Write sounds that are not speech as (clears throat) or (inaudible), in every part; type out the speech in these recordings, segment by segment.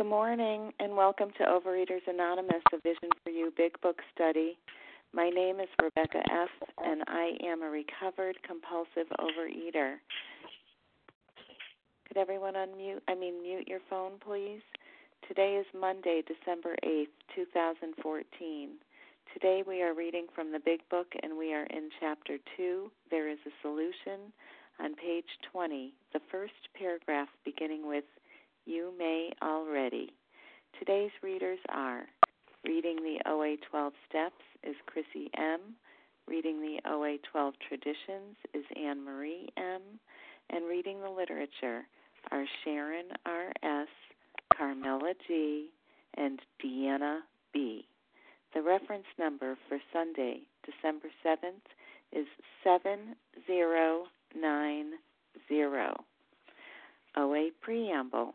Good morning and welcome to Overeaters Anonymous, a Vision for You Big Book Study. My name is Rebecca F., and I am a recovered compulsive overeater. Could everyone unmute, I mean, mute your phone, please? Today is Monday, December 8th, 2014. Today we are reading from the Big Book, and we are in Chapter 2. There is a solution on page 20, the first paragraph beginning with you may already. Today's readers are reading the OA 12 Steps is Chrissy M. Reading the OA 12 Traditions is Anne Marie M. And reading the literature are Sharon R.S., Carmela G., and Deanna B. The reference number for Sunday, December 7th is 7090. OA Preamble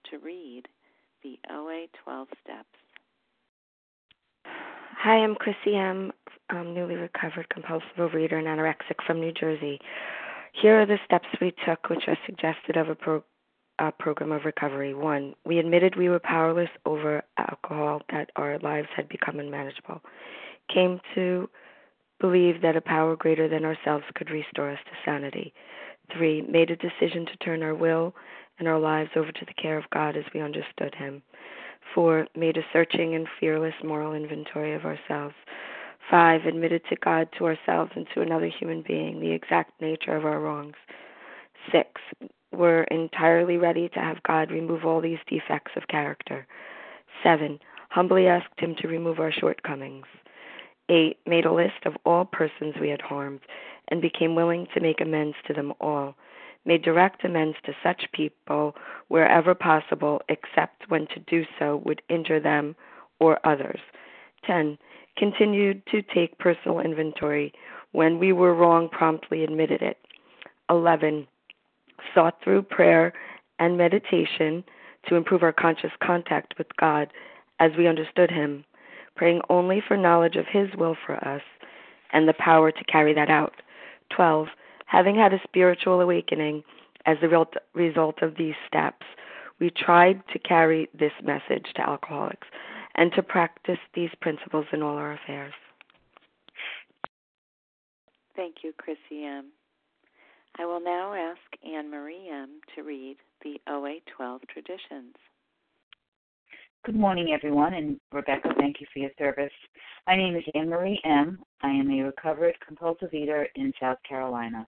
to read the OA 12 steps. Hi, I'm Chrissy M., I'm um, newly recovered compulsive overeater and anorexic from New Jersey. Here are the steps we took, which are suggested of a, pro- a program of recovery. One, we admitted we were powerless over alcohol, that our lives had become unmanageable. Came to believe that a power greater than ourselves could restore us to sanity. Three, made a decision to turn our will and our lives over to the care of God as we understood Him. Four, made a searching and fearless moral inventory of ourselves. Five, admitted to God, to ourselves, and to another human being the exact nature of our wrongs. Six, were entirely ready to have God remove all these defects of character. Seven, humbly asked Him to remove our shortcomings. Eight, made a list of all persons we had harmed and became willing to make amends to them all made direct amends to such people wherever possible, except when to do so would injure them or others. 10. Continued to take personal inventory. When we were wrong, promptly admitted it. 11. Sought through prayer and meditation to improve our conscious contact with God as we understood Him, praying only for knowledge of His will for us and the power to carry that out. 12 Having had a spiritual awakening as a result of these steps, we tried to carry this message to alcoholics and to practice these principles in all our affairs. Thank you, Chrissy M. I will now ask Anne Marie M. to read the OA 12 traditions. Good morning, everyone, and Rebecca, thank you for your service. My name is Anne Marie M. I am a recovered compulsive eater in South Carolina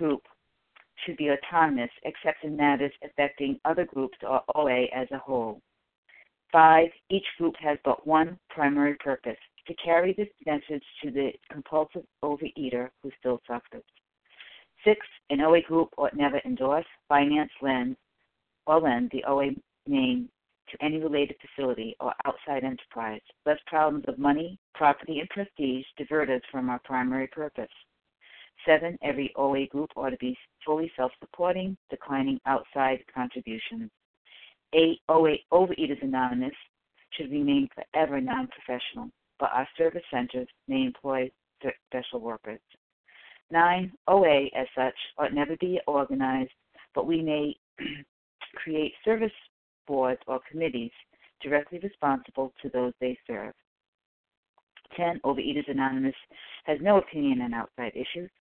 group should be autonomous except in matters affecting other groups or OA as a whole. Five, each group has but one primary purpose to carry this message to the compulsive overeater who still suffers. Six, an OA group ought never endorse, finance, lend, or lend the OA name to any related facility or outside enterprise, lest problems of money, property, and prestige divert us from our primary purpose. Seven, every OA group ought to be fully self supporting, declining outside contributions. Eight, OA Overeaters Anonymous should remain forever non professional, but our service centers may employ special workers. Nine, OA as such ought never be organized, but we may (clears throat) create service boards or committees directly responsible to those they serve. 10. Overeaters Anonymous has no opinion on outside issues,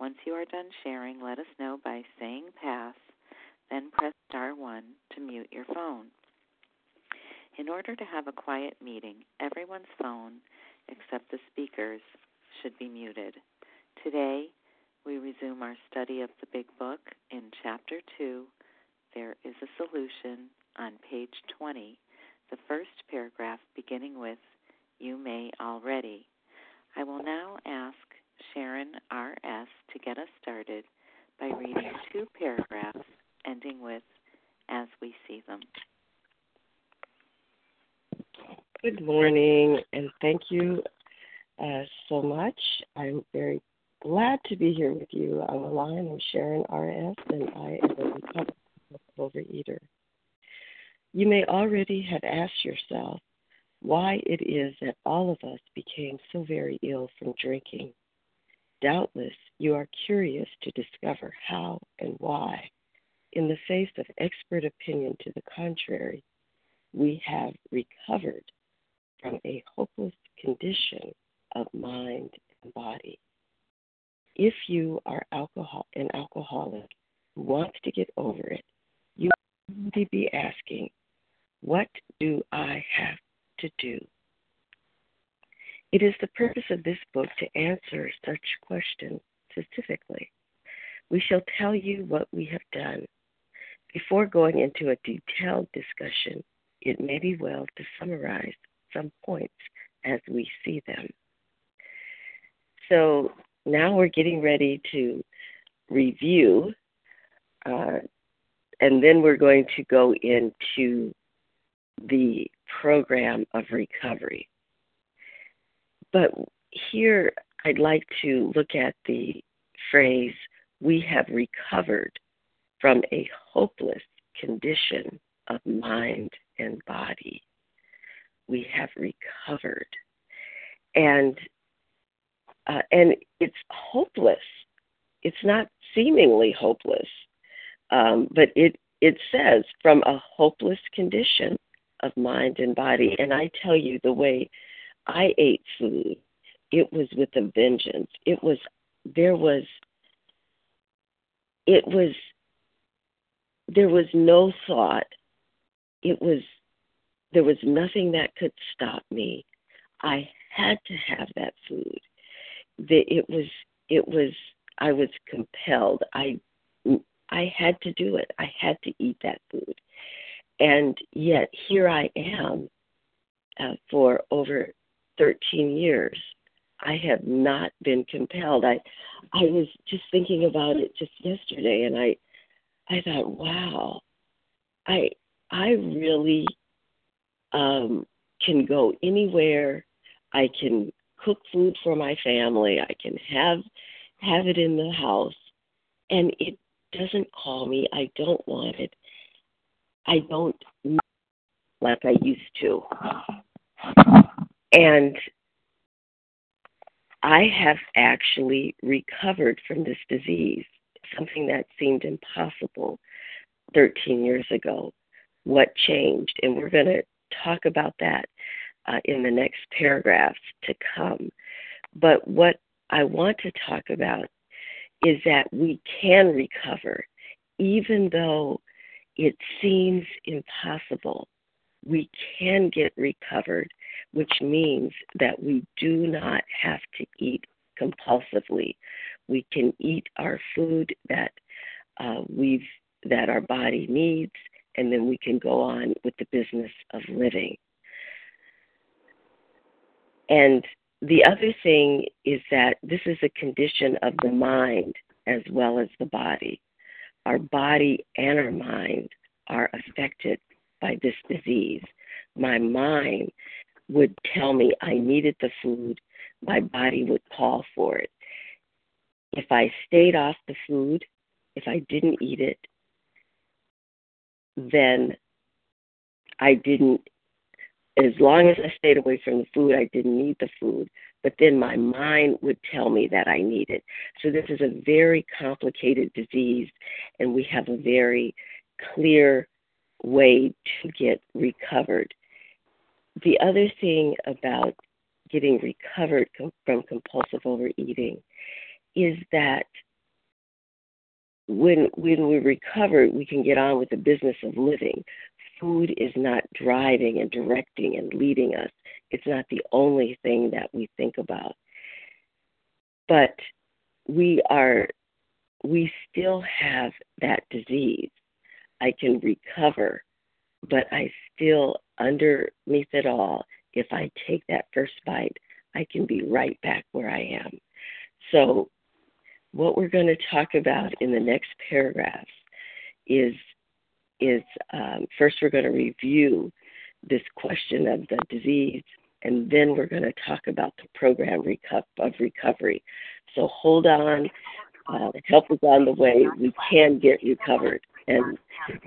Once you are done sharing, let us know by saying pass, then press star 1 to mute your phone. In order to have a quiet meeting, everyone's phone, except the speaker's, should be muted. Today, we resume our study of the Big Book in Chapter 2. There is a solution on page 20, the first paragraph beginning with, You may already. I will now ask Sharon R.S. to get us started by reading two paragraphs ending with, As we see them. Good morning, and thank you uh, so much. I'm very glad to be here with you on the line. I'm Sharon R.S., and I am a overeater. You may already have asked yourself why it is that all of us became so very ill from drinking. Doubtless you are curious to discover how and why. In the face of expert opinion to the contrary, we have recovered from a hopeless condition of mind and body if you are alcohol an alcoholic who wants to get over it, you need be asking, what do I have to do? It is the purpose of this book to answer such questions specifically. We shall tell you what we have done. Before going into a detailed discussion, it may be well to summarize some points as we see them. So, now we're getting ready to review, uh, and then we're going to go into the program of recovery. But here I'd like to look at the phrase, we have recovered from a hopeless condition of mind and body. We have recovered. And uh, and it's hopeless. It's not seemingly hopeless, um, but it it says from a hopeless condition of mind and body. And I tell you, the way I ate food, it was with a vengeance. It was there was it was there was no thought. It was there was nothing that could stop me. I had to have that food it was it was I was compelled. I I had to do it. I had to eat that food. And yet here I am uh, for over 13 years. I have not been compelled. I I was just thinking about it just yesterday and I I thought, wow. I I really um can go anywhere. I can cook food for my family. I can have have it in the house and it doesn't call me. I don't want it. I don't like I used to. And I have actually recovered from this disease, something that seemed impossible 13 years ago. What changed? And we're going to talk about that uh, in the next paragraphs to come. But what I want to talk about is that we can recover, even though it seems impossible. We can get recovered, which means that we do not have to eat compulsively. We can eat our food that uh, we've that our body needs, and then we can go on with the business of living. And the other thing is that this is a condition of the mind as well as the body. Our body and our mind are affected by this disease. My mind would tell me I needed the food, my body would call for it. If I stayed off the food, if I didn't eat it, then I didn't as long as I stayed away from the food, I didn't need the food. But then my mind would tell me that I need it. So this is a very complicated disease, and we have a very clear way to get recovered. The other thing about getting recovered from compulsive overeating is that when when we recover, we can get on with the business of living food is not driving and directing and leading us. It's not the only thing that we think about. But we are, we still have that disease. I can recover, but I still, underneath it all, if I take that first bite, I can be right back where I am. So, what we're going to talk about in the next paragraphs is is um, first we're going to review this question of the disease, and then we're going to talk about the program of recovery. So hold on, uh, help is on the way. We can get recovered, and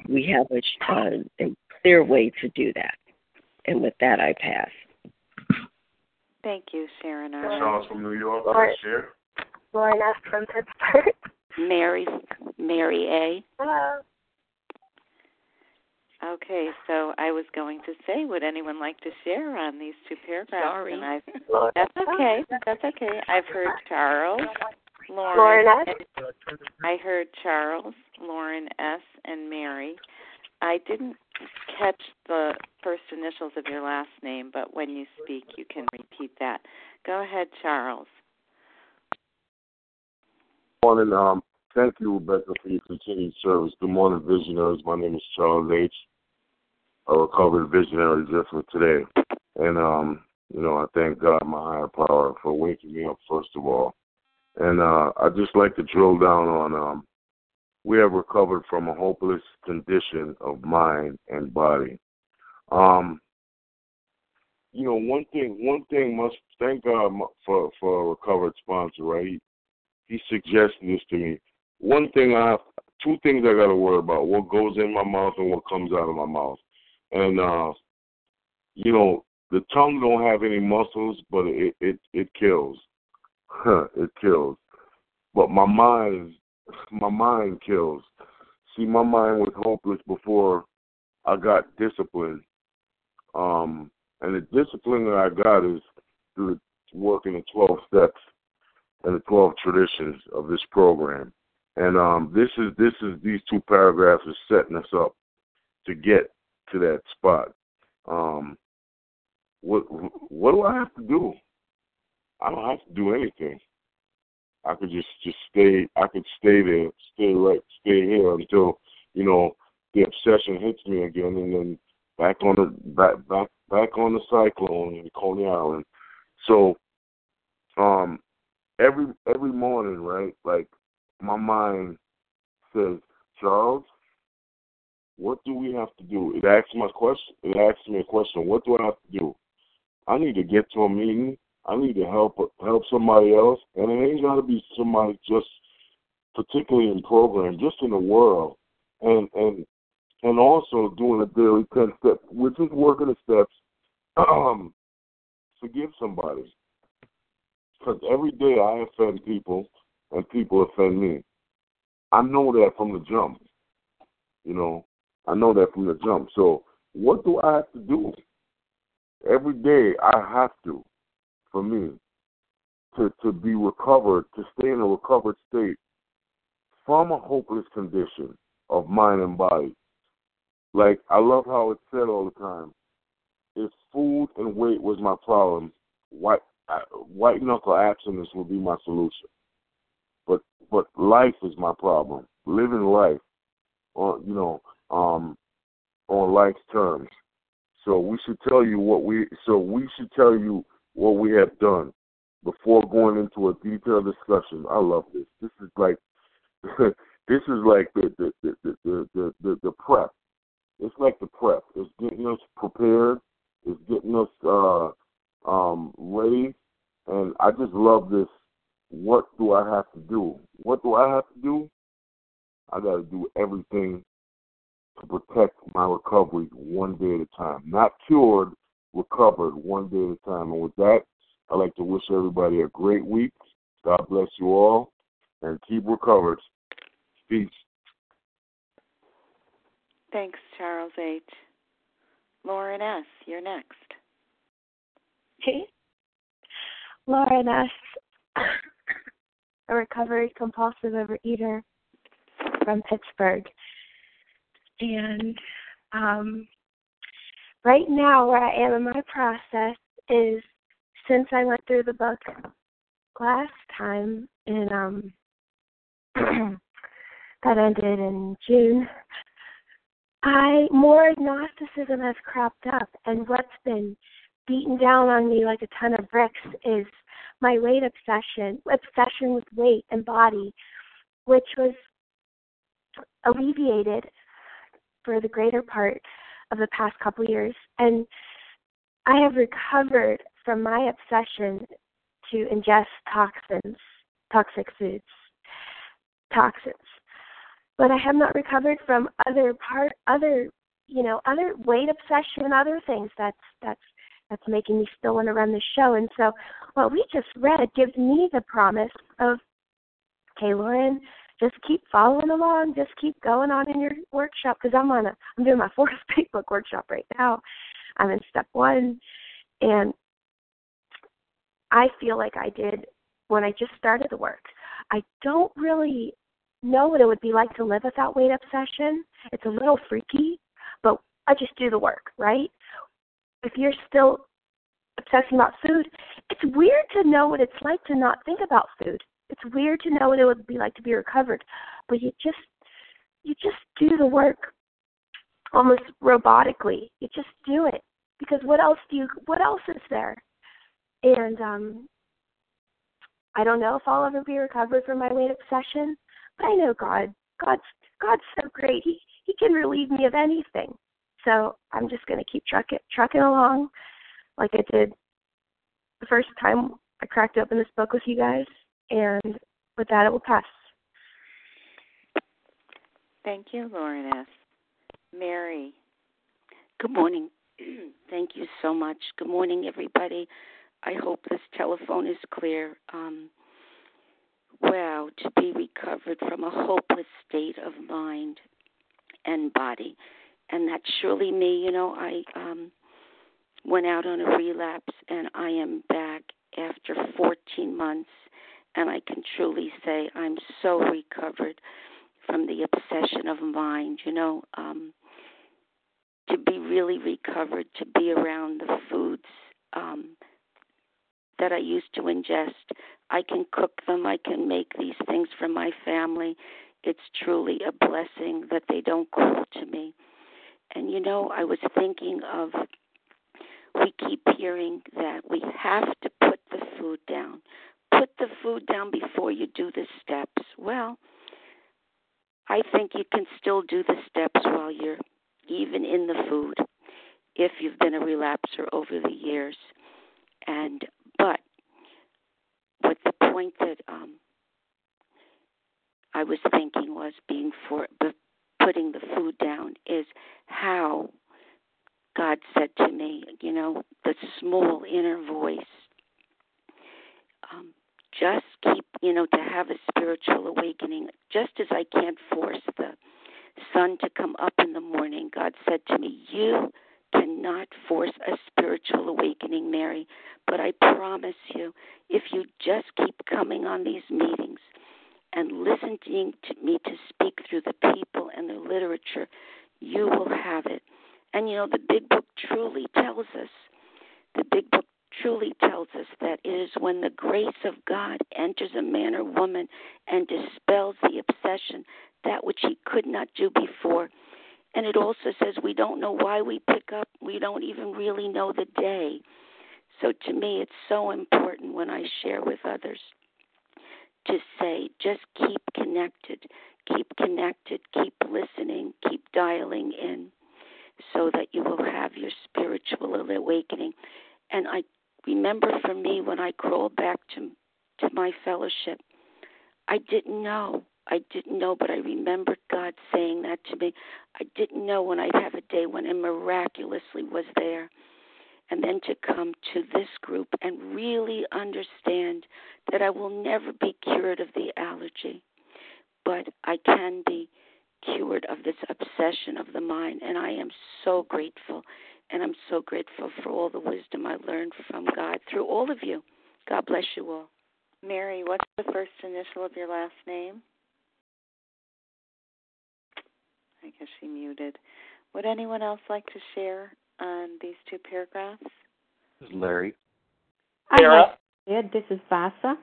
we have a, uh, a clear way to do that. And with that, I pass. Thank you, Sharon. Charles from New York. Lauren, share. Lauren S. from Pittsburgh. Mary, Mary A. Hello. Okay, so I was going to say, would anyone like to share on these two paragraphs? Sorry. And I've, that's okay. That's okay. I've heard Charles, Lauren, Lauren S. I heard Charles, Lauren S. and Mary. I didn't catch the first initials of your last name, but when you speak, you can repeat that. Go ahead, Charles. Good Morning. Um, thank you, Rebecca, for your continued service. Good morning, visionaries. My name is Charles H a recovered visionary just for today. And um, you know, I thank God, my higher power, for waking me up first of all. And uh I'd just like to drill down on um we have recovered from a hopeless condition of mind and body. Um you know, one thing, one thing must thank God for for a recovered sponsor, right? He, he suggested this to me. One thing I have, two things I got to worry about: what goes in my mouth and what comes out of my mouth and uh, you know the tongue don't have any muscles, but it it it kills. (laughs) it kills. But my mind, my mind kills. See, my mind was hopeless before I got disciplined. Um, and the discipline that I got is through working the 12 steps and the 12 traditions of this program. And um, this is this is these two paragraphs are setting us up to get to that spot. Um, what what do I have to do? I don't have to do anything. I could just just stay. I could stay there, stay right, stay here until you know the obsession hits me again, and then back on the back back back on the cyclone in Coney Island. So, um, every every morning, right? Like my mind says, Charles, what do we have to do? It asks my question. It asks me a question. What do I have to do? I need to get to a meeting. I need to help help somebody else, and it ain't got to be somebody just particularly in program, just in the world, and and and also doing a daily ten step, which is working the steps. (clears throat) Um, forgive somebody, because every day I offend people, and people offend me. I know that from the jump. You know, I know that from the jump. So what do I have to do? Every day I have to, for me, to, to be recovered, to stay in a recovered state from a hopeless condition of mind and body. Like I love how it's said all the time. If food and weight was my problem, white uh, white knuckle abstinence would be my solution. But but life is my problem. Living life, on you know, um, on life's terms. So we should tell you what we. So we should tell you what we have done before going into a detailed discussion. I love this. This is like (laughs) this is like the the the the the, the, the prep. It's like the prep. It's getting us prepared. It's getting us uh, um, ready. And I just love this. What do I have to do? What do I have to do? I got to do everything to protect my recovery one day at a time. Not cured, recovered one day at a time. And with that, I'd like to wish everybody a great week. God bless you all and keep recovered. Peace. Thanks, Charles H. Lauren S., you're next. Hey. Lauren S., (coughs) a recovered compulsive overeater from Pittsburgh. And um, right now, where I am in my process is since I went through the book last time in um (clears throat) that ended in June, I more agnosticism has cropped up and what's been beaten down on me like a ton of bricks is my weight obsession, obsession with weight and body, which was alleviated for the greater part of the past couple years. And I have recovered from my obsession to ingest toxins, toxic foods, toxins. But I have not recovered from other part, other, you know, other weight obsession and other things. That's that's that's making me still want to run the show. And so, what we just read gives me the promise of, okay, Lauren, just keep following along, just keep going on in your workshop because I'm on a I'm doing my (laughs) fourth big book workshop right now. I'm in step one and I feel like I did when I just started the work. I don't really know what it would be like to live without weight obsession. It's a little freaky, but I just do the work, right? If you're still obsessing about food, it's weird to know what it's like to not think about food. It's weird to know what it would be like to be recovered, but you just you just do the work almost robotically. You just do it because what else do you what else is there? And um I don't know if I'll ever be recovered from my weight obsession, but I know God. God's God's so great. He he can relieve me of anything. So I'm just gonna keep trucking trucking along like I did the first time I cracked open this book with you guys and with that, it will pass. Thank you, Lauren S. Mary. Good morning. (clears throat) Thank you so much. Good morning, everybody. I hope this telephone is clear. Um, wow, to be recovered from a hopeless state of mind and body. And that's surely me. You know, I um, went out on a relapse and I am back after 14 months and I can truly say I'm so recovered from the obsession of mind. You know, um, to be really recovered, to be around the foods um, that I used to ingest. I can cook them, I can make these things for my family. It's truly a blessing that they don't call to me. And you know, I was thinking of we keep hearing that we have to put the food down. Put the food down before you do the steps. Well, I think you can still do the steps while you're even in the food if you've been a relapser over the years. And but what the point that um, I was thinking was being for putting the food down is how God said to me, you know, the small inner voice. Just keep, you know, to have a spiritual awakening, just as I can't force the sun to come up in the morning, God said to me, You cannot force a spiritual awakening, Mary, but I promise you, if you just keep coming on these meetings and listening to me to speak through the people and the literature, you will have it. And you know, the big book truly tells us, the big book truly tells us that it is when the grace of God enters a man or woman and dispels the obsession, that which he could not do before. And it also says we don't know why we pick up, we don't even really know the day. So to me, it's so important when I share with others to say just keep connected, keep connected, keep listening, keep dialing in so that you will have your spiritual awakening. And I remember for me when I crawled back to to my fellowship, I didn't know. I didn't know, but I remembered God saying that to me. I didn't know when I'd have a day when it miraculously was there. And then to come to this group and really understand that I will never be cured of the allergy, but I can be cured of this obsession of the mind. And I am so grateful. And I'm so grateful for all the wisdom I learned from God through all of you. God bless you all. Mary, what's the first initial of your last name? I guess she muted. Would anyone else like to share on these two paragraphs? This is Larry. Sarah. Ed, this is Vasa.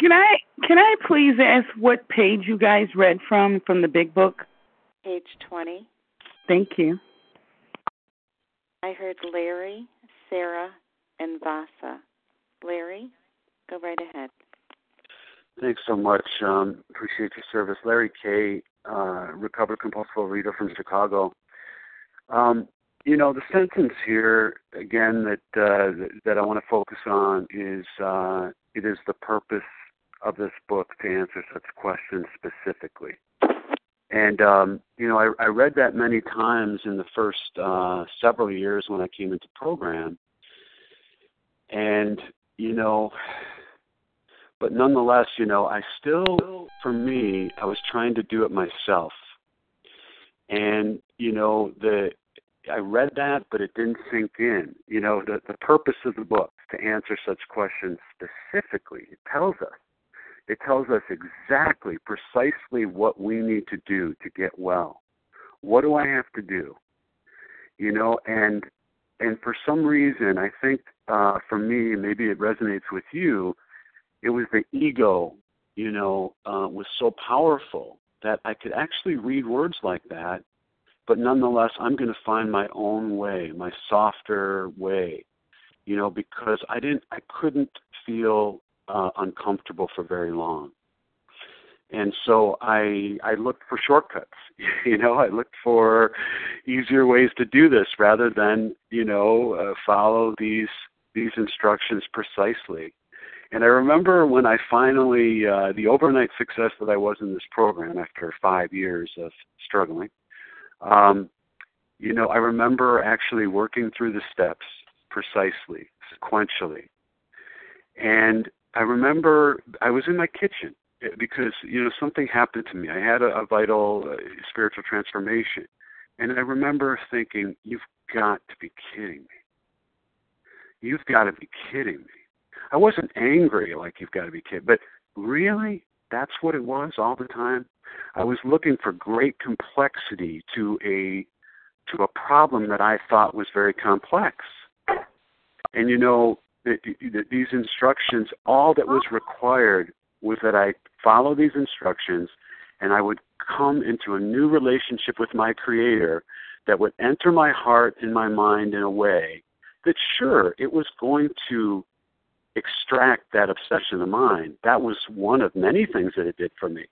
Can I can I please ask what page you guys read from from the big book? Page twenty. Thank you. I heard Larry, Sarah, and Vasa. Larry, go right ahead. Thanks so much. Um, appreciate your service. Larry K., uh, recovered compulsive reader from Chicago. Um, you know, the sentence here again that uh, that I want to focus on is uh, it is the purpose of this book to answer such questions specifically. And um, you know, I, I read that many times in the first uh, several years when I came into program, and you know, but nonetheless, you know, I still, for me, I was trying to do it myself, and you know, the I read that, but it didn't sink in. You know, the the purpose of the book to answer such questions specifically. It tells us it tells us exactly, precisely what we need to do to get well. What do I have to do? You know, and and for some reason, I think uh, for me, maybe it resonates with you. It was the ego, you know, uh, was so powerful that I could actually read words like that, but nonetheless, I'm going to find my own way, my softer way, you know, because I didn't, I couldn't feel uh, uncomfortable for very long. And so I I looked for shortcuts. (laughs) You know, I looked for easier ways to do this rather than you know uh, follow these these instructions precisely. And I remember when I finally uh, the overnight success that I was in this program after five years of struggling. Um, you know, I remember actually working through the steps precisely, sequentially, and I remember I was in my kitchen eh, because you know something happened to me. I had a, a vital uh, spiritual transformation, and I remember thinking, "You've got to be kidding me! You've got to be kidding me!" I wasn't angry like you've got to be kidding, but really, that's what it was all the time. I was looking for great complexity to a to a problem that I thought was very complex. And you know, these instructions, all that was required was that I follow these instructions and I would come into a new relationship with my Creator that would enter my heart and my mind in a way that, sure, it was going to extract that obsession of mine. That was one of many things that it did for me.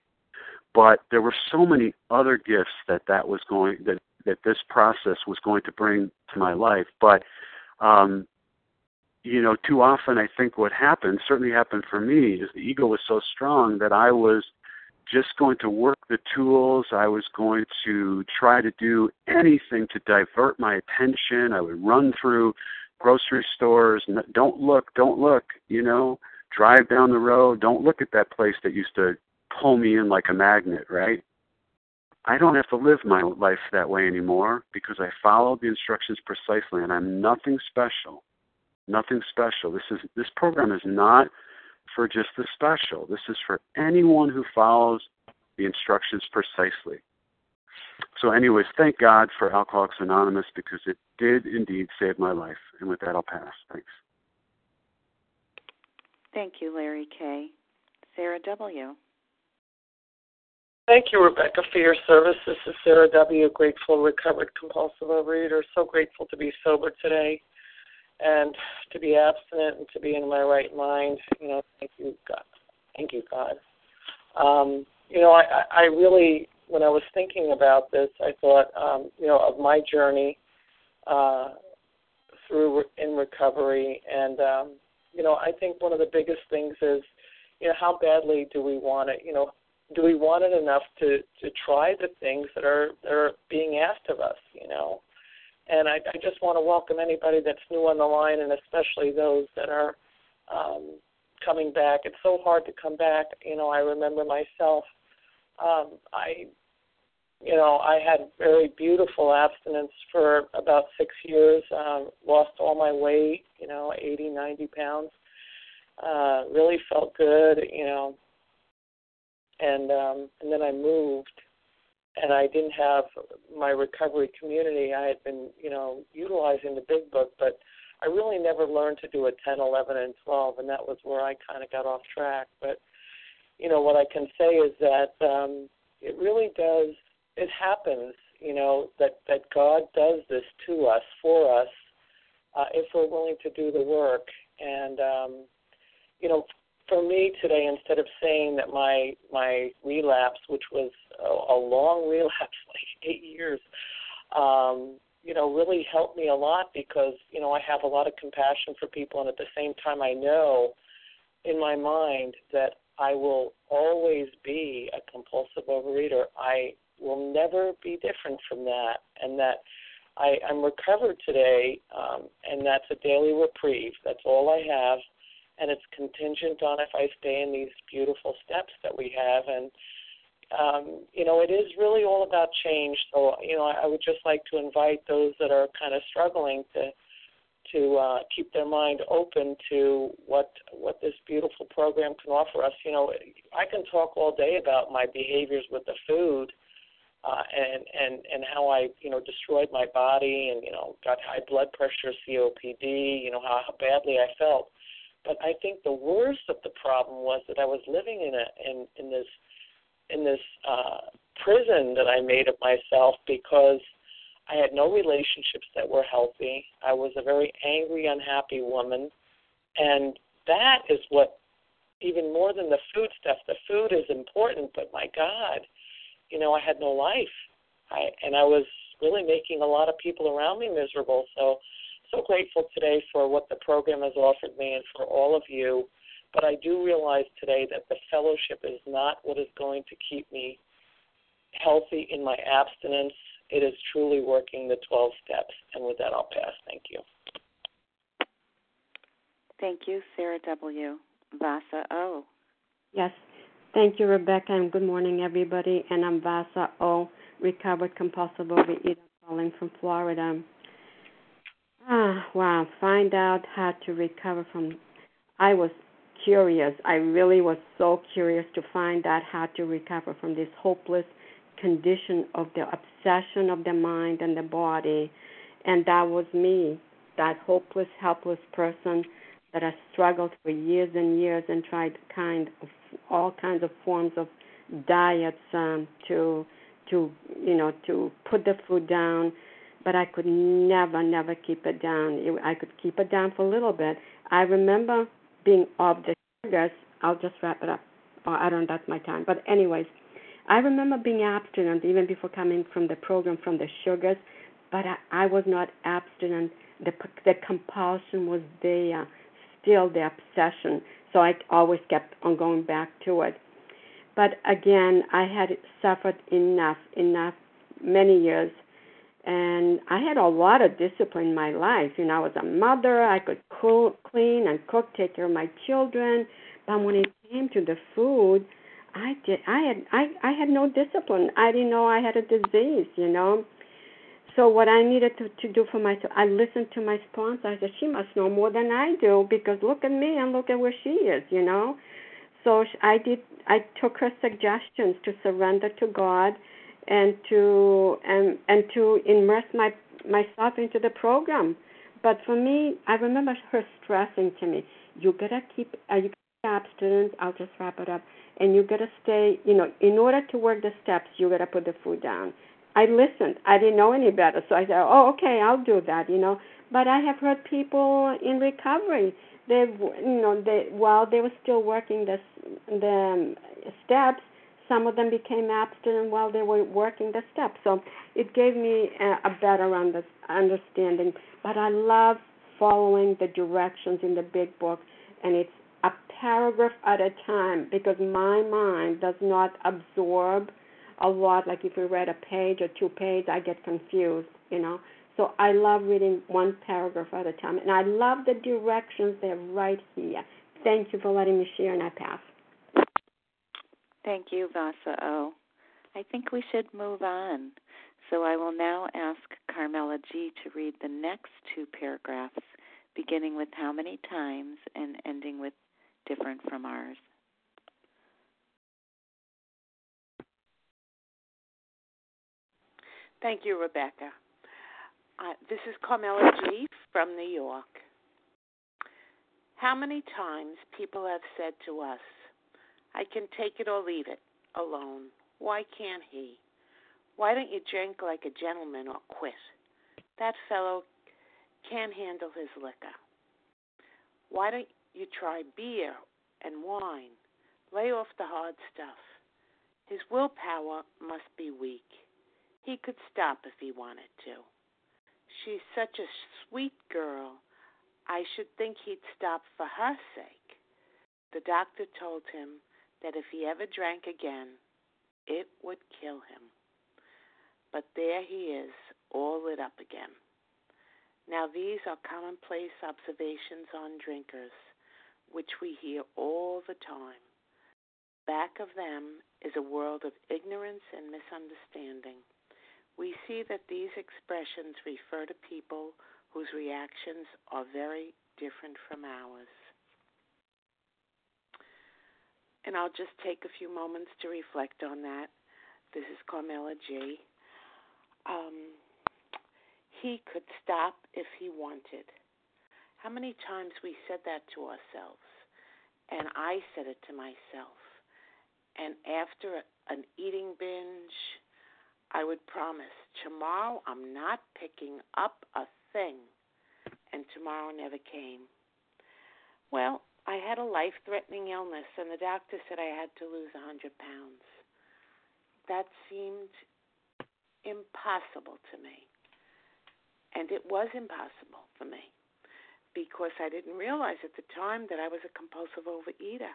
But there were so many other gifts that that was going that that this process was going to bring to my life. But um, you know, too often I think what happened, certainly happened for me, is the ego was so strong that I was just going to work the tools. I was going to try to do anything to divert my attention. I would run through grocery stores. Don't look, don't look, you know, drive down the road. Don't look at that place that used to pull me in like a magnet, right? I don't have to live my life that way anymore because I followed the instructions precisely and I'm nothing special. Nothing special. This is this program is not for just the special. This is for anyone who follows the instructions precisely. So, anyways, thank God for Alcoholics Anonymous because it did indeed save my life. And with that, I'll pass. Thanks. Thank you, Larry K. Sarah W. Thank you, Rebecca, for your service. This is Sarah W., grateful, recovered compulsive overeater. So grateful to be sober today and to be abstinent and to be in my right mind. You know, thank you, God. Thank you, God. Um, you know, I, I really, when I was thinking about this, I thought, um, you know, of my journey uh, through in recovery, and um, you know, I think one of the biggest things is, you know, how badly do we want it? You know, do we want it enough to to try the things that are that are being asked of us and i i just want to welcome anybody that's new on the line and especially those that are um coming back. It's so hard to come back. You know i remember myself um i you know i had very beautiful abstinence for about six years um lost all my weight you know eighty ninety pounds. Uh really felt good you know. And um, and then I moved, and I didn't have my recovery community. I had been, you know, utilizing the Big Book, but I really never learned to do a 10, 11, and 12, and that was where I kind of got off track. But you know, what I can say is that um, it really does. It happens, you know, that that God does this to us for us uh, if we're willing to do the work. And um, you know, for me today, instead of saying that my my relapse, which was a, a long relapse, (laughs) like eight years, um, you know, really helped me a lot because you know I have a lot of compassion for people, and at the same time, I know in my mind that I will always be a compulsive overeater. I will never be different from that, and that I, I'm recovered today, um, and that's a daily reprieve. That's all I have and it's contingent on if I stay in these beautiful steps that we have. And um, you know, it is really all about change. So you know, I, would just like to invite those that are kind of struggling to to uh, keep their mind open to what what this beautiful program can offer us. You know, I can talk all day about my behaviors with the food. Uh, and and and how I you know destroyed my body and you know got high blood pressure, COPD, you know how, how badly I felt. But I think the worst of the problem was that I was living in a in in this in this uh, prison that I made of myself because I had no relationships that were healthy. I was a very angry, unhappy woman, and that is what even more than the food stuff. The food is important, but my God, you know, I had no life. I and I was really making a lot of people around me miserable. So so grateful today for what the program has offered me and for all of you. But I do realize today that the fellowship is not what is going to keep me healthy in my abstinence. It is truly working the 12 steps. And with that, I'll pass. Thank you. Thank you, Sarah W. Vasa O. Yes. Thank you, Rebecca, and good morning, everybody. And I'm Vasa O, recovered compulsive overeater calling from Florida. Ah, wow. Find out how to recover from. I was curious. I really was so curious to find out how to recover from this hopeless condition of the obsession of the mind and the body. And that was me, that hopeless, helpless person that I struggled for years and years and tried kind of all kinds of forms of diets um, to to you know to put the food down, but I could never never keep it down. I could keep it down for a little bit. I remember being off the sugars. I'll just wrap it up. Oh, I don't. That's my time. But anyways, I remember being abstinent even before coming from the program from the sugars, but I, I was not abstinent. The the compulsion was there, still the obsession. So I always kept on going back to it. But again, I had suffered enough, enough, many years, and I had a lot of discipline in my life. You know, I was a mother. I could cook, clean and cook, take care of my children. But when it came to the food, I did. I had. I. I had no discipline. I didn't know I had a disease. You know. So what I needed to, to do for myself, I listened to my sponsor. I said, she must know more than I do because look at me and look at where she is. You know. So I did. I took her suggestions to surrender to God, and to and and to immerse my myself into the program. But for me, I remember her stressing to me, "You gotta keep. Uh, you abstinent. I'll just wrap it up. And you gotta stay. You know, in order to work the steps, you gotta put the food down." I listened. I didn't know any better, so I said, "Oh, okay, I'll do that." You know. But I have heard people in recovery they you know they while they were still working the the steps some of them became abstinent while they were working the steps so it gave me a, a better under, understanding but i love following the directions in the big book and it's a paragraph at a time because my mind does not absorb a lot like if we read a page or two pages i get confused you know so I love reading one paragraph at a time, and I love the directions. They're right here. Thank you for letting me share, and I pass. Thank you, Vasa O. I think we should move on. So I will now ask Carmela G to read the next two paragraphs, beginning with how many times and ending with different from ours. Thank you, Rebecca. Uh, this is Carmela G. from New York. How many times people have said to us, I can take it or leave it alone. Why can't he? Why don't you drink like a gentleman or quit? That fellow can't handle his liquor. Why don't you try beer and wine? Lay off the hard stuff. His willpower must be weak. He could stop if he wanted to. She's such a sweet girl. I should think he'd stop for her sake. The doctor told him that if he ever drank again, it would kill him. But there he is, all lit up again. Now, these are commonplace observations on drinkers, which we hear all the time. Back of them is a world of ignorance and misunderstanding we see that these expressions refer to people whose reactions are very different from ours. And I'll just take a few moments to reflect on that. This is Carmela G. Um, he could stop if he wanted. How many times we said that to ourselves? And I said it to myself. And after an eating binge, I would promise tomorrow I'm not picking up a thing. And tomorrow never came. Well, I had a life threatening illness, and the doctor said I had to lose 100 pounds. That seemed impossible to me. And it was impossible for me because I didn't realize at the time that I was a compulsive overeater.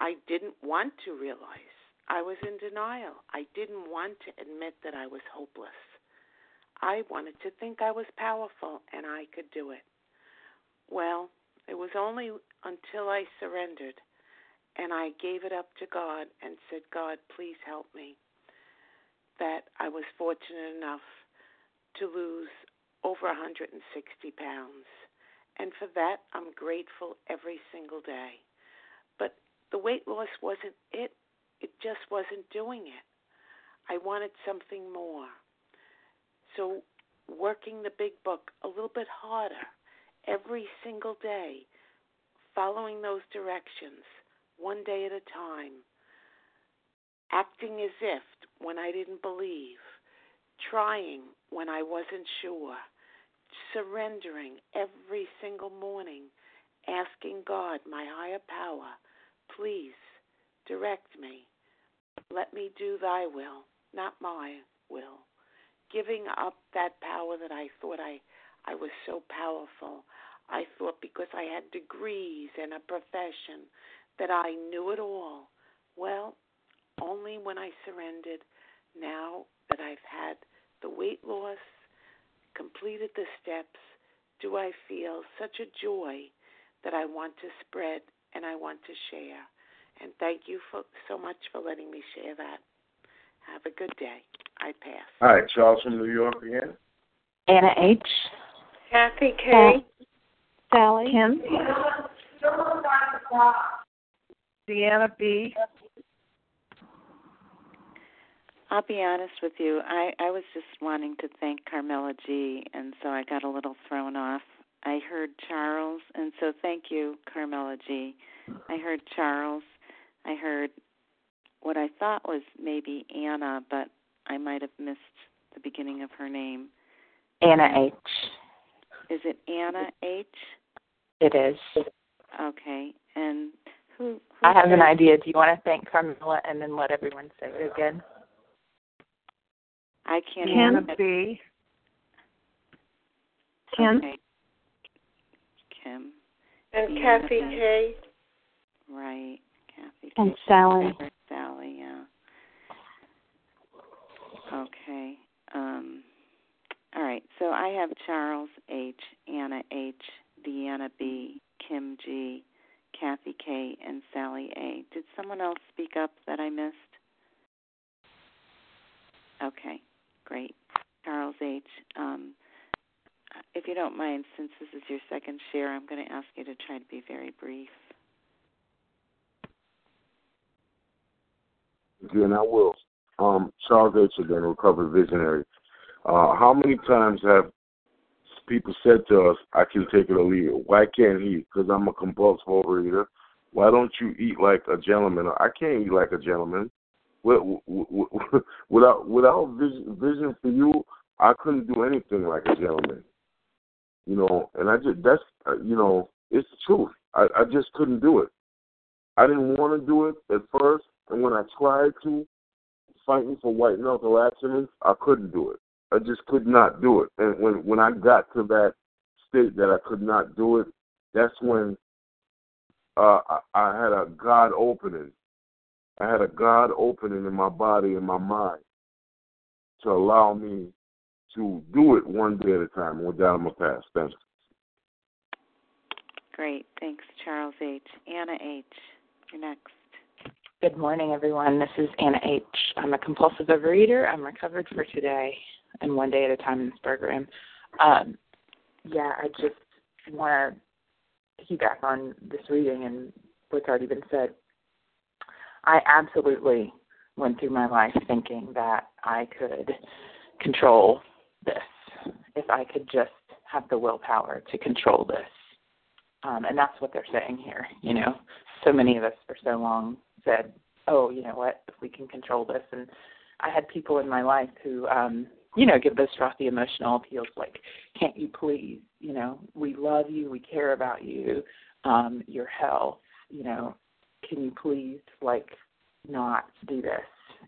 I didn't want to realize. I was in denial. I didn't want to admit that I was hopeless. I wanted to think I was powerful and I could do it. Well, it was only until I surrendered and I gave it up to God and said, God, please help me, that I was fortunate enough to lose over 160 pounds. And for that, I'm grateful every single day. But the weight loss wasn't it it just wasn't doing it. I wanted something more. So, working the big book a little bit harder every single day, following those directions, one day at a time, acting as if when I didn't believe, trying when I wasn't sure, surrendering every single morning, asking God, my higher power, please direct me. Let me do thy will, not my will. Giving up that power that I thought I, I was so powerful. I thought because I had degrees and a profession that I knew it all. Well, only when I surrendered, now that I've had the weight loss, completed the steps, do I feel such a joy that I want to spread and I want to share. And thank you for, so much for letting me share that. Have a good day. I pass. All right, Charles from New York again. Anna H. Kathy K. Sally. Kim. Deanna B. I'll be honest with you. I, I was just wanting to thank Carmela G, and so I got a little thrown off. I heard Charles, and so thank you, Carmela G. I heard Charles. I heard what I thought was maybe Anna, but I might have missed the beginning of her name. Anna H. Is it Anna H? It is. Okay. And who? who I have an idea. Do you want to thank Carmela and then let everyone say it again? I can't Kim hear B. Kim. Okay. Kim. And Deanna Kathy K. K. Right. Kathy. And K. Sally. Sally, yeah. Okay. Um all right. So I have Charles H, Anna H, Deanna B, Kim G, Kathy K, and Sally A. Did someone else speak up that I missed? Okay, great. Charles H. Um, if you don't mind, since this is your second share, I'm going to ask you to try to be very brief. Again, I will. Um, Charles H. again, recovered visionary. Uh, how many times have people said to us, I can take it or leave it? Why can't he? Because I'm a compulsive overeater. Why don't you eat like a gentleman? I can't eat like a gentleman. Wi- wi- wi- (laughs) Without without vision, vision for you, I couldn't do anything like a gentleman. You know, and I just that's uh, you know it's the truth. I, I just couldn't do it. I didn't want to do it at first, and when I tried to, fighting for white knuckle abstinence, I couldn't do it. I just could not do it. And when when I got to that state that I could not do it, that's when uh, I, I had a God opening. I had a God opening in my body and my mind to allow me to do it one day at a time. With that, I'm gonna pass. Thanks. Great. Thanks, Charles H. Anna H. You're next. Good morning, everyone. This is Anna H. I'm a compulsive overeater. I'm recovered for today and one day at a time in this program. Um, yeah, I just want to piggyback on this reading and what's already been said. I absolutely went through my life thinking that I could control this if I could just have the willpower to control this. Um, and that's what they're saying here. You know, so many of us for so long said, "Oh, you know what? If we can control this," and I had people in my life who, um, you know, give those frothy emotional appeals like, "Can't you please? You know, we love you, we care about you, um, your health. You know, can you please like not do this?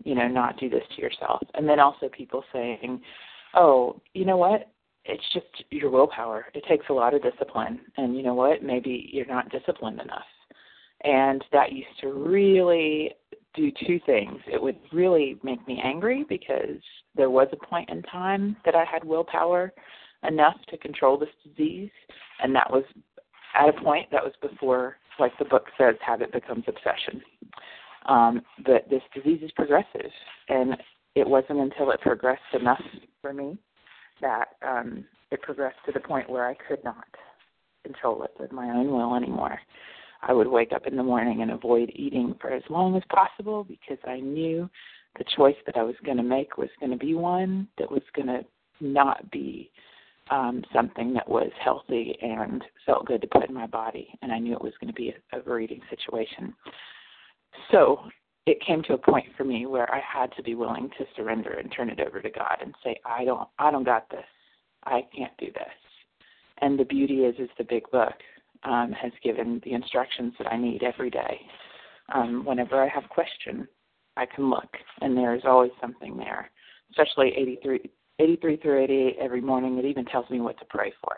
You know, not do this to yourself." And then also people saying, "Oh, you know what? It's just your willpower. It takes a lot of discipline, and you know what? Maybe you're not disciplined enough." and that used to really do two things. It would really make me angry because there was a point in time that I had willpower enough to control this disease, and that was at a point that was before, like the book says, habit becomes obsession. Um, but this disease is progressive, and it wasn't until it progressed enough for me that um, it progressed to the point where I could not control it with my own will anymore. I would wake up in the morning and avoid eating for as long as possible because I knew the choice that I was going to make was going to be one that was going to not be um, something that was healthy and felt good to put in my body, and I knew it was going to be a overeating situation. So it came to a point for me where I had to be willing to surrender and turn it over to God and say, I don't, I don't got this. I can't do this. And the beauty is, is the big book um, has given the instructions that I need every day. Um, whenever I have question, I can look, and there is always something there. Especially 83, 83 through 88 every morning. It even tells me what to pray for.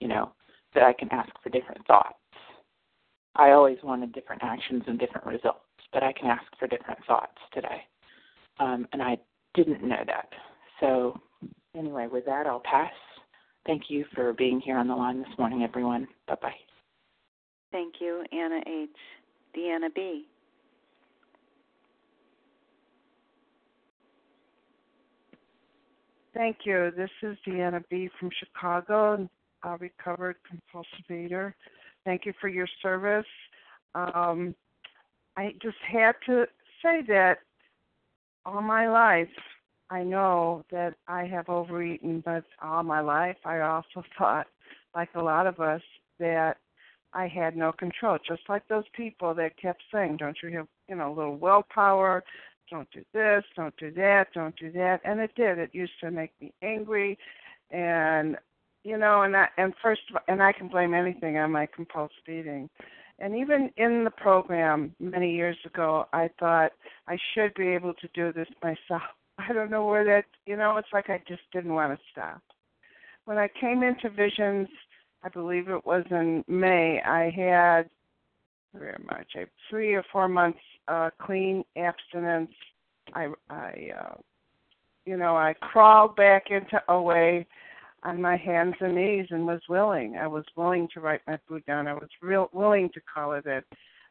You know that I can ask for different thoughts. I always wanted different actions and different results, but I can ask for different thoughts today. Um, and I didn't know that. So, anyway, with that, I'll pass. Thank you for being here on the line this morning, everyone. Bye bye. Thank you, Anna H. Deanna B. Thank you. This is Deanna B. from Chicago, a recovered compulsive eater. Thank you for your service. Um, I just had to say that all my life I know that I have overeaten, but all my life I also (laughs) thought, like a lot of us, that I had no control. Just like those people that kept saying, "Don't you have, you know, a little willpower? Don't do this, don't do that, don't do that," and it did. It used to make me angry, and you know, and I, and first, of, and I can blame anything on my compulsive eating. And even in the program many years ago, I thought I should be able to do this (laughs) myself I don't know where that, you know, it's like I just didn't want to stop. When I came into Visions, I believe it was in May, I had very much, I, three or four months uh, clean abstinence. I, I, uh, you know, I crawled back into OA on my hands and knees and was willing. I was willing to write my food down. I was real willing to call it it.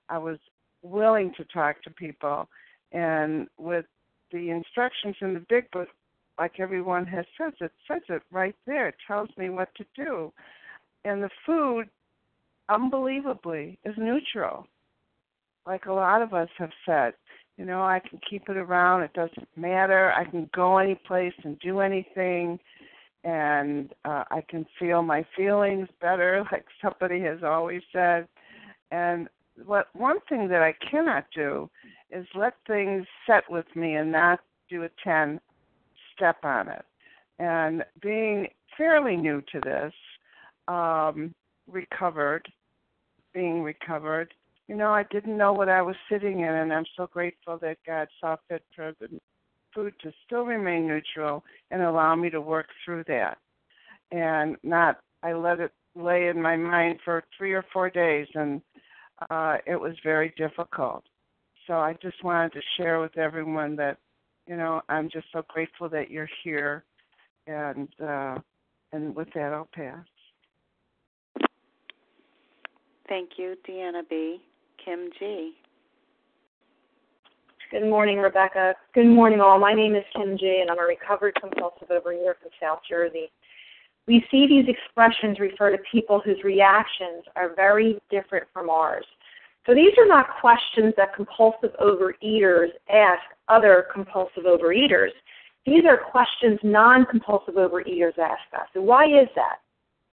I was willing to talk to people. And with the instructions in the big book, like everyone has said, it says it right there. It tells me what to do. And the food, unbelievably, is neutral. Like a lot of us have said, you know, I can keep it around. It doesn't matter. I can go any place and do anything, and uh, I can feel my feelings better, (laughs) like somebody has always said. And what one thing that I cannot do is let things set with me and not do a 10 step on it. And being fairly new to this, um, recovered, being recovered, you know, I didn't know what I was sitting in, and I'm so grateful that God saw fit for the food to still remain neutral and allow me to work through that. And not, I let it lay in my mind for three or four days, and uh, it was very difficult. So I just wanted to share with everyone that, you know, I'm just so grateful that you're here, and uh, and with that, I'll pass. Thank you, Deanna B. Kim G. Good morning, Rebecca. Good morning, all. My name is Kim G, and I'm a recovered compulsive overeater from South Jersey. We see these expressions refer to people whose reactions are very different from ours. So these are not questions that compulsive overeaters ask other compulsive overeaters. These are questions non compulsive overeaters ask us. And why is that?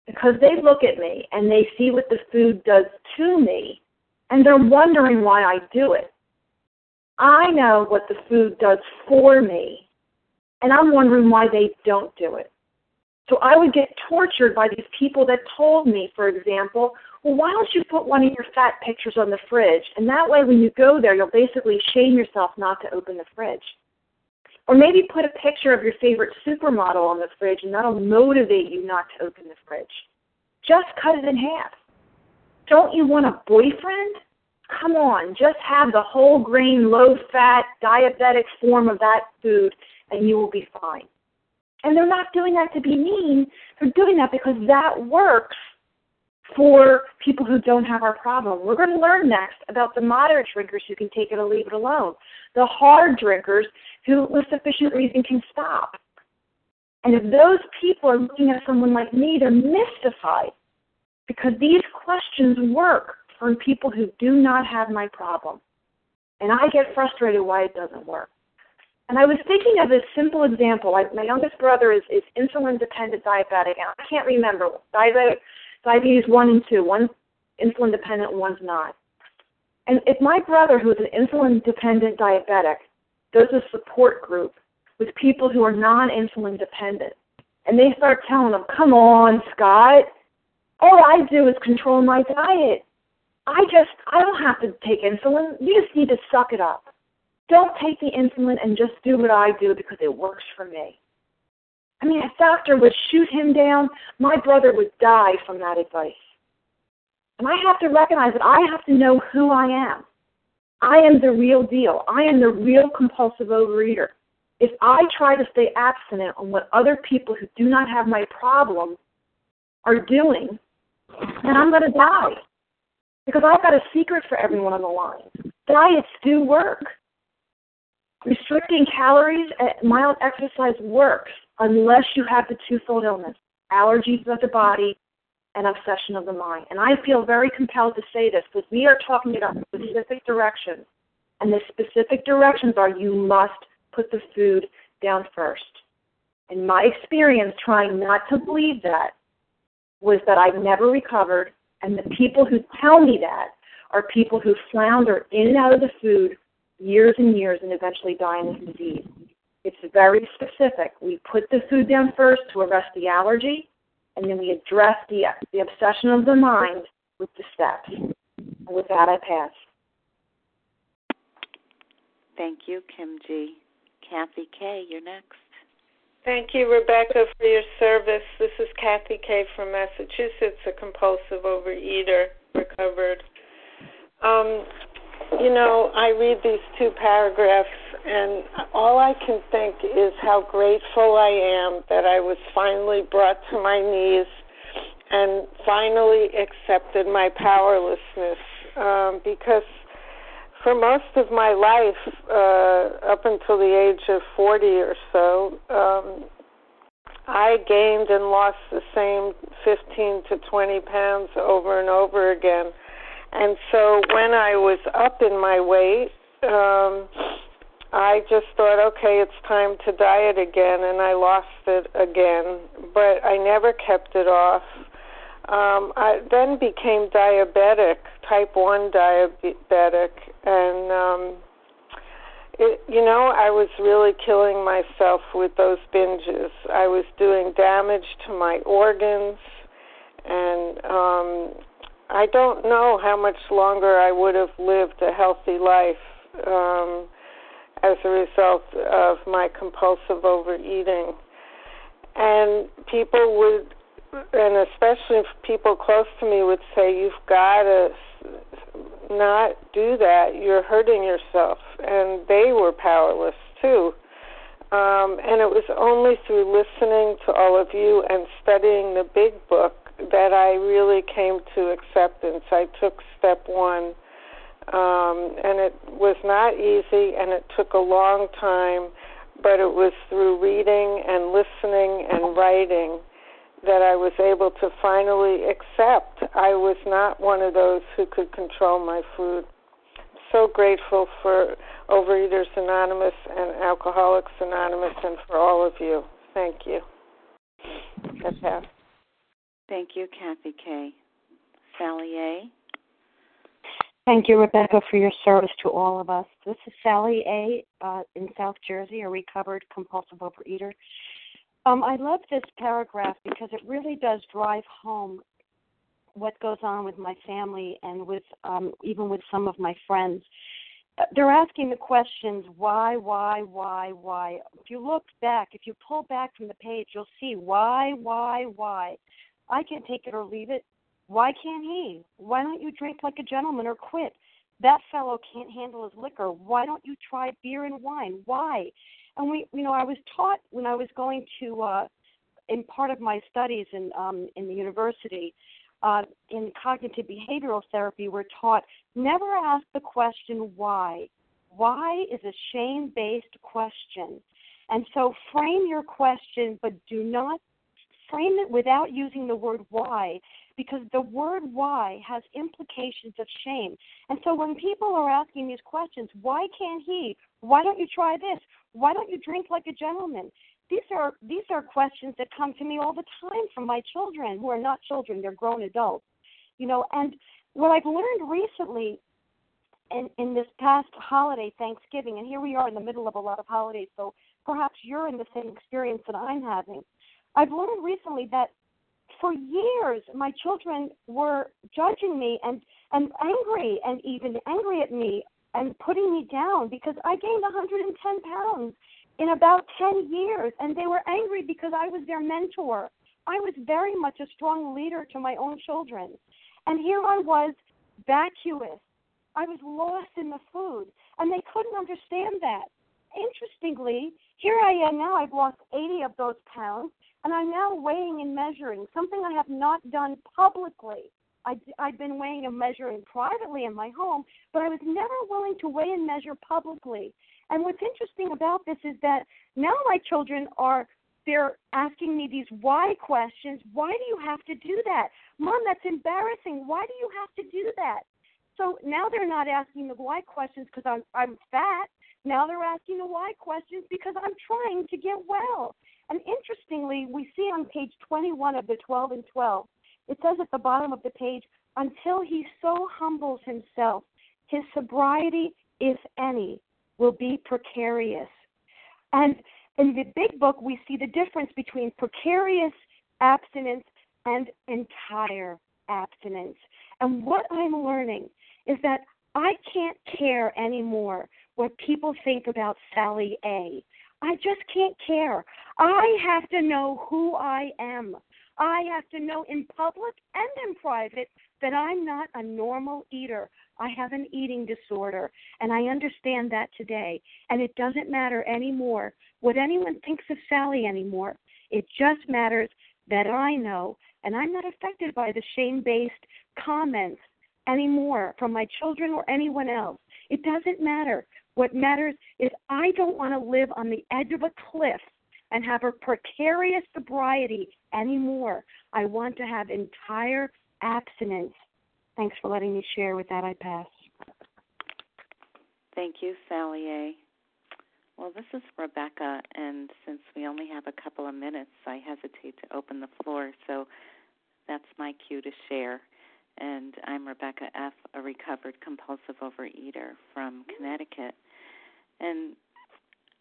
Because they look at me and they see what the food does to me and they're wondering why I do it. I know what the food does for me and I'm wondering why they don't do it. So I would get tortured by these people that told me, for example, well, why don't you put one of your fat pictures on the fridge? And that way, when you go there, you'll basically shame yourself not to open the fridge. Or maybe put a picture of your favorite supermodel on the fridge, and that'll motivate you not to open the fridge. Just cut it in half. Don't you want a boyfriend? Come on, just have the whole grain, low fat, diabetic form of that food, and you will be fine. And they're not doing that to be mean, they're doing that because that works for people who don't have our problem. We're going to learn next about the moderate drinkers who can take it or leave it alone, the hard drinkers who, with sufficient reason, can stop. And if those people are looking at someone like me, they're mystified because these questions work for people who do not have my problem. And I get frustrated why it doesn't work. And I was thinking of this simple example. I, my youngest brother is, is insulin dependent diabetic, and I can't remember diabetic, diabetes one and two. One's insulin dependent, one's not. And if my brother, who's an insulin dependent diabetic, does a support group with people who are non insulin dependent, and they start telling him, Come on, Scott, all I do is control my diet. I just, I don't have to take insulin. You just need to suck it up. Don't take the insulin and just do what I do because it works for me. I mean, a doctor would shoot him down. My brother would die from that advice. And I have to recognize that I have to know who I am. I am the real deal. I am the real compulsive overeater. If I try to stay abstinent on what other people who do not have my problem are doing, then I'm going to die. Because I've got a secret for everyone on the line. Diets do work. Restricting calories and mild exercise works unless you have the twofold illness allergies of the body and obsession of the mind. And I feel very compelled to say this because we are talking about specific directions. And the specific directions are you must put the food down first. In my experience, trying not to believe that was that I've never recovered, and the people who tell me that are people who flounder in and out of the food years and years and eventually die in this disease. It's very specific. We put the food down first to arrest the allergy, and then we address the, the obsession of the mind with the steps. And with that, I pass. Thank you, Kim G. Kathy K., you're next. Thank you, Rebecca, for your service. This is Kathy K. from Massachusetts, a compulsive overeater, recovered. Um, you know, I read these two paragraphs, and all I can think is how grateful I am that I was finally brought to my knees and finally accepted my powerlessness. Um, because for most of my life, uh, up until the age of 40 or so, um, I gained and lost the same 15 to 20 pounds over and over again and so when I was up in my weight, um, I just thought, okay, it's time to diet again, and I lost it again, but I never kept it off. Um, I then became diabetic, type 1 diabetic, and um, it, you know, I was really killing myself with those binges. I was doing damage to my organs, and um, I don't know how much longer I would have lived a healthy life um, as a result of my compulsive overeating. And people would, and especially people close to me, would say, You've got to not do that. You're hurting yourself. And they were powerless too. Um, and it was only through listening to all of you and studying the big book that I really came to acceptance. I took step one, um, and it was not easy, and it took a long time, but it was through reading and listening and writing that I was able to finally accept I was not one of those who could control my food. So grateful for Overeaters Anonymous and Alcoholics Anonymous and for all of you. Thank you. That's half. Thank you, Kathy K. Sally A. Thank you, Rebecca, for your service to all of us. This is Sally A. Uh, in South Jersey, a recovered compulsive overeater. Um, I love this paragraph because it really does drive home what goes on with my family and with um, even with some of my friends. Uh, they're asking the questions why, why, why, why. If you look back, if you pull back from the page, you'll see why, why, why. I can take it or leave it. Why can't he? Why don't you drink like a gentleman or quit? That fellow can't handle his liquor. Why don't you try beer and wine? Why? And we, you know, I was taught when I was going to, uh, in part of my studies in um, in the university, uh, in cognitive behavioral therapy, we're taught never ask the question why. Why is a shame based question. And so frame your question, but do not frame it without using the word why because the word why has implications of shame. And so when people are asking these questions, why can't he? Why don't you try this? Why don't you drink like a gentleman? These are these are questions that come to me all the time from my children who are not children, they're grown adults. You know, and what I've learned recently in, in this past holiday, Thanksgiving, and here we are in the middle of a lot of holidays, so perhaps you're in the same experience that I'm having. I've learned recently that for years my children were judging me and and angry and even angry at me and putting me down because I gained 110 pounds in about 10 years and they were angry because I was their mentor. I was very much a strong leader to my own children. And here I was vacuous. I was lost in the food and they couldn't understand that. Interestingly, here I am now. I've lost 80 of those pounds and I'm now weighing and measuring, something I have not done publicly. I, I've been weighing and measuring privately in my home, but I was never willing to weigh and measure publicly. And what's interesting about this is that now my children are they're asking me these why questions. Why do you have to do that? Mom, that's embarrassing. Why do you have to do that? So now they're not asking the why questions because I'm I'm fat. Now they're asking the why questions because I'm trying to get well. And interestingly, we see on page 21 of the 12 and 12, it says at the bottom of the page, until he so humbles himself, his sobriety, if any, will be precarious. And in the big book, we see the difference between precarious abstinence and entire abstinence. And what I'm learning is that I can't care anymore what people think about Sally A. I just can't care. I have to know who I am. I have to know in public and in private that I'm not a normal eater. I have an eating disorder, and I understand that today. And it doesn't matter anymore what anyone thinks of Sally anymore. It just matters that I know, and I'm not affected by the shame based comments anymore from my children or anyone else. It doesn't matter. What matters is I don't want to live on the edge of a cliff and have a precarious sobriety anymore. I want to have entire abstinence. Thanks for letting me share. With that, I pass. Thank you, Sally A. Well, this is Rebecca, and since we only have a couple of minutes, I hesitate to open the floor, so that's my cue to share. And I'm Rebecca F., a recovered compulsive overeater from mm-hmm. Connecticut. And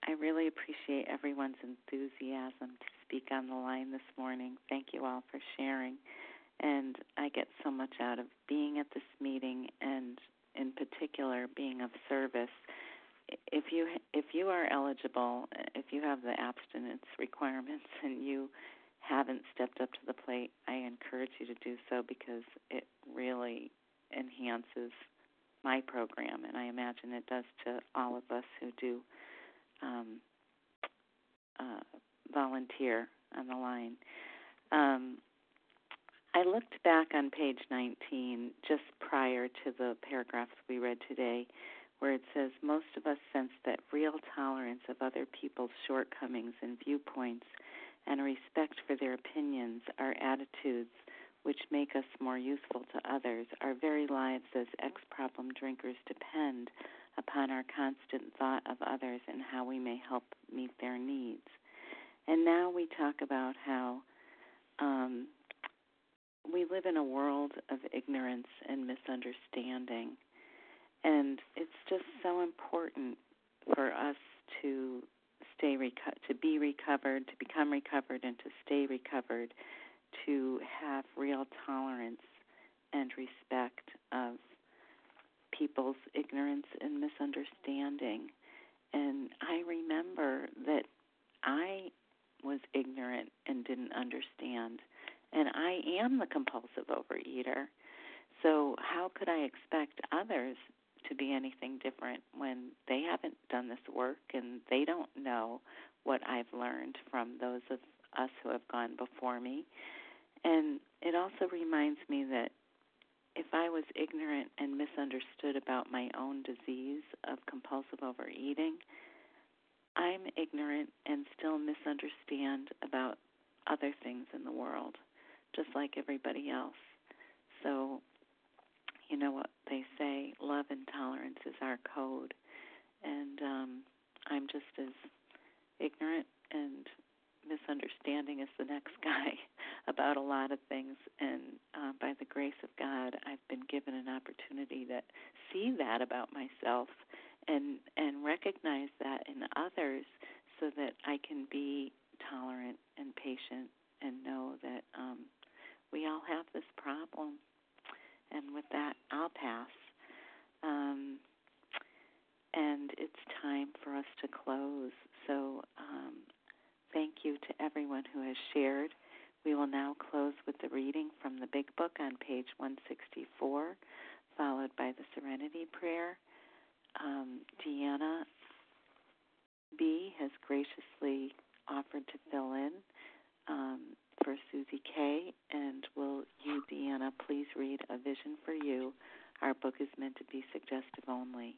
I really appreciate everyone's enthusiasm to speak on the line this morning. Thank you all for sharing. And I get so much out of being at this meeting and in particular being of service. If you if you are eligible, if you have the abstinence requirements and you haven't stepped up to the plate, I encourage you to do so because it really enhances my program, and I imagine it does to all of us who do um, uh, volunteer on the line. Um, I looked back on page 19 just prior to the paragraphs we read today, where it says most of us sense that real tolerance of other people's shortcomings and viewpoints and respect for their opinions are attitudes which make us more useful to others. Our very lives as ex problem drinkers depend upon our constant thought of others and how we may help meet their needs. And now we talk about how um, we live in a world of ignorance and misunderstanding. And it's just so important for us to stay reco- to be recovered, to become recovered, and to stay recovered, to have real tolerance and respect of people's ignorance and misunderstanding. And I remember that I was ignorant and didn't understand. And I am the compulsive overeater. So, how could I expect others to be anything different when they haven't done this work and they don't know what I've learned from those of us who have gone before me? And it also reminds me that if I was ignorant and misunderstood about my own disease of compulsive overeating, I'm ignorant and still misunderstand about other things in the world, just like everybody else. So, you know what they say love and tolerance is our code. And um, I'm just as ignorant and misunderstanding as the next (laughs) guy about a lot of things and uh, by the grace of god i've been given an opportunity to see that about myself and and recognize that in others so that i can be tolerant and patient and know that um we all have this problem and with that i'll pass um and it's time for us to close so um Thank you to everyone who has shared. We will now close with the reading from the Big Book on page 164, followed by the Serenity Prayer. Um, Deanna B. has graciously offered to fill in um, for Susie K. And will you, Deanna, please read A Vision for You? Our book is meant to be suggestive only.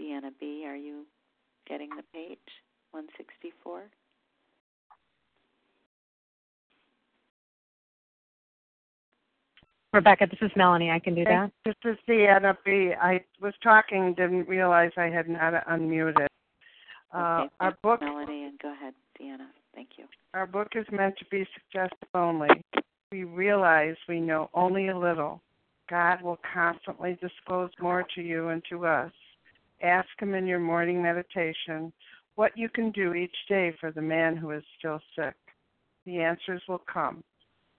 Deanna B., are you getting the page 164? Rebecca, this is Melanie. I can do that. This is Deanna B. I was talking, didn't realize I had not unmuted. Uh, okay, our book, Melanie, and go ahead, Deanna. Thank you. Our book is meant to be suggestive only. We realize we know only a little. God will constantly disclose more to you and to us. Ask Him in your morning meditation what you can do each day for the man who is still sick. The answers will come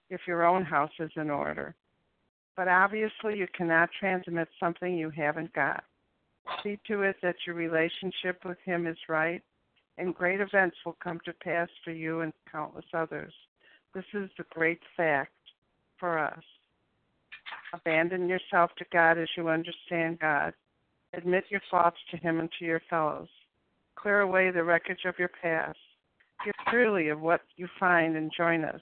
if your own house is in order. But obviously, you cannot transmit something you haven't got. See to it that your relationship with Him is right, and great events will come to pass for you and countless others. This is the great fact for us. Abandon yourself to God as you understand God Admit your thoughts to Him and to your fellows. Clear away the wreckage of your past. Give freely of what you find and join us.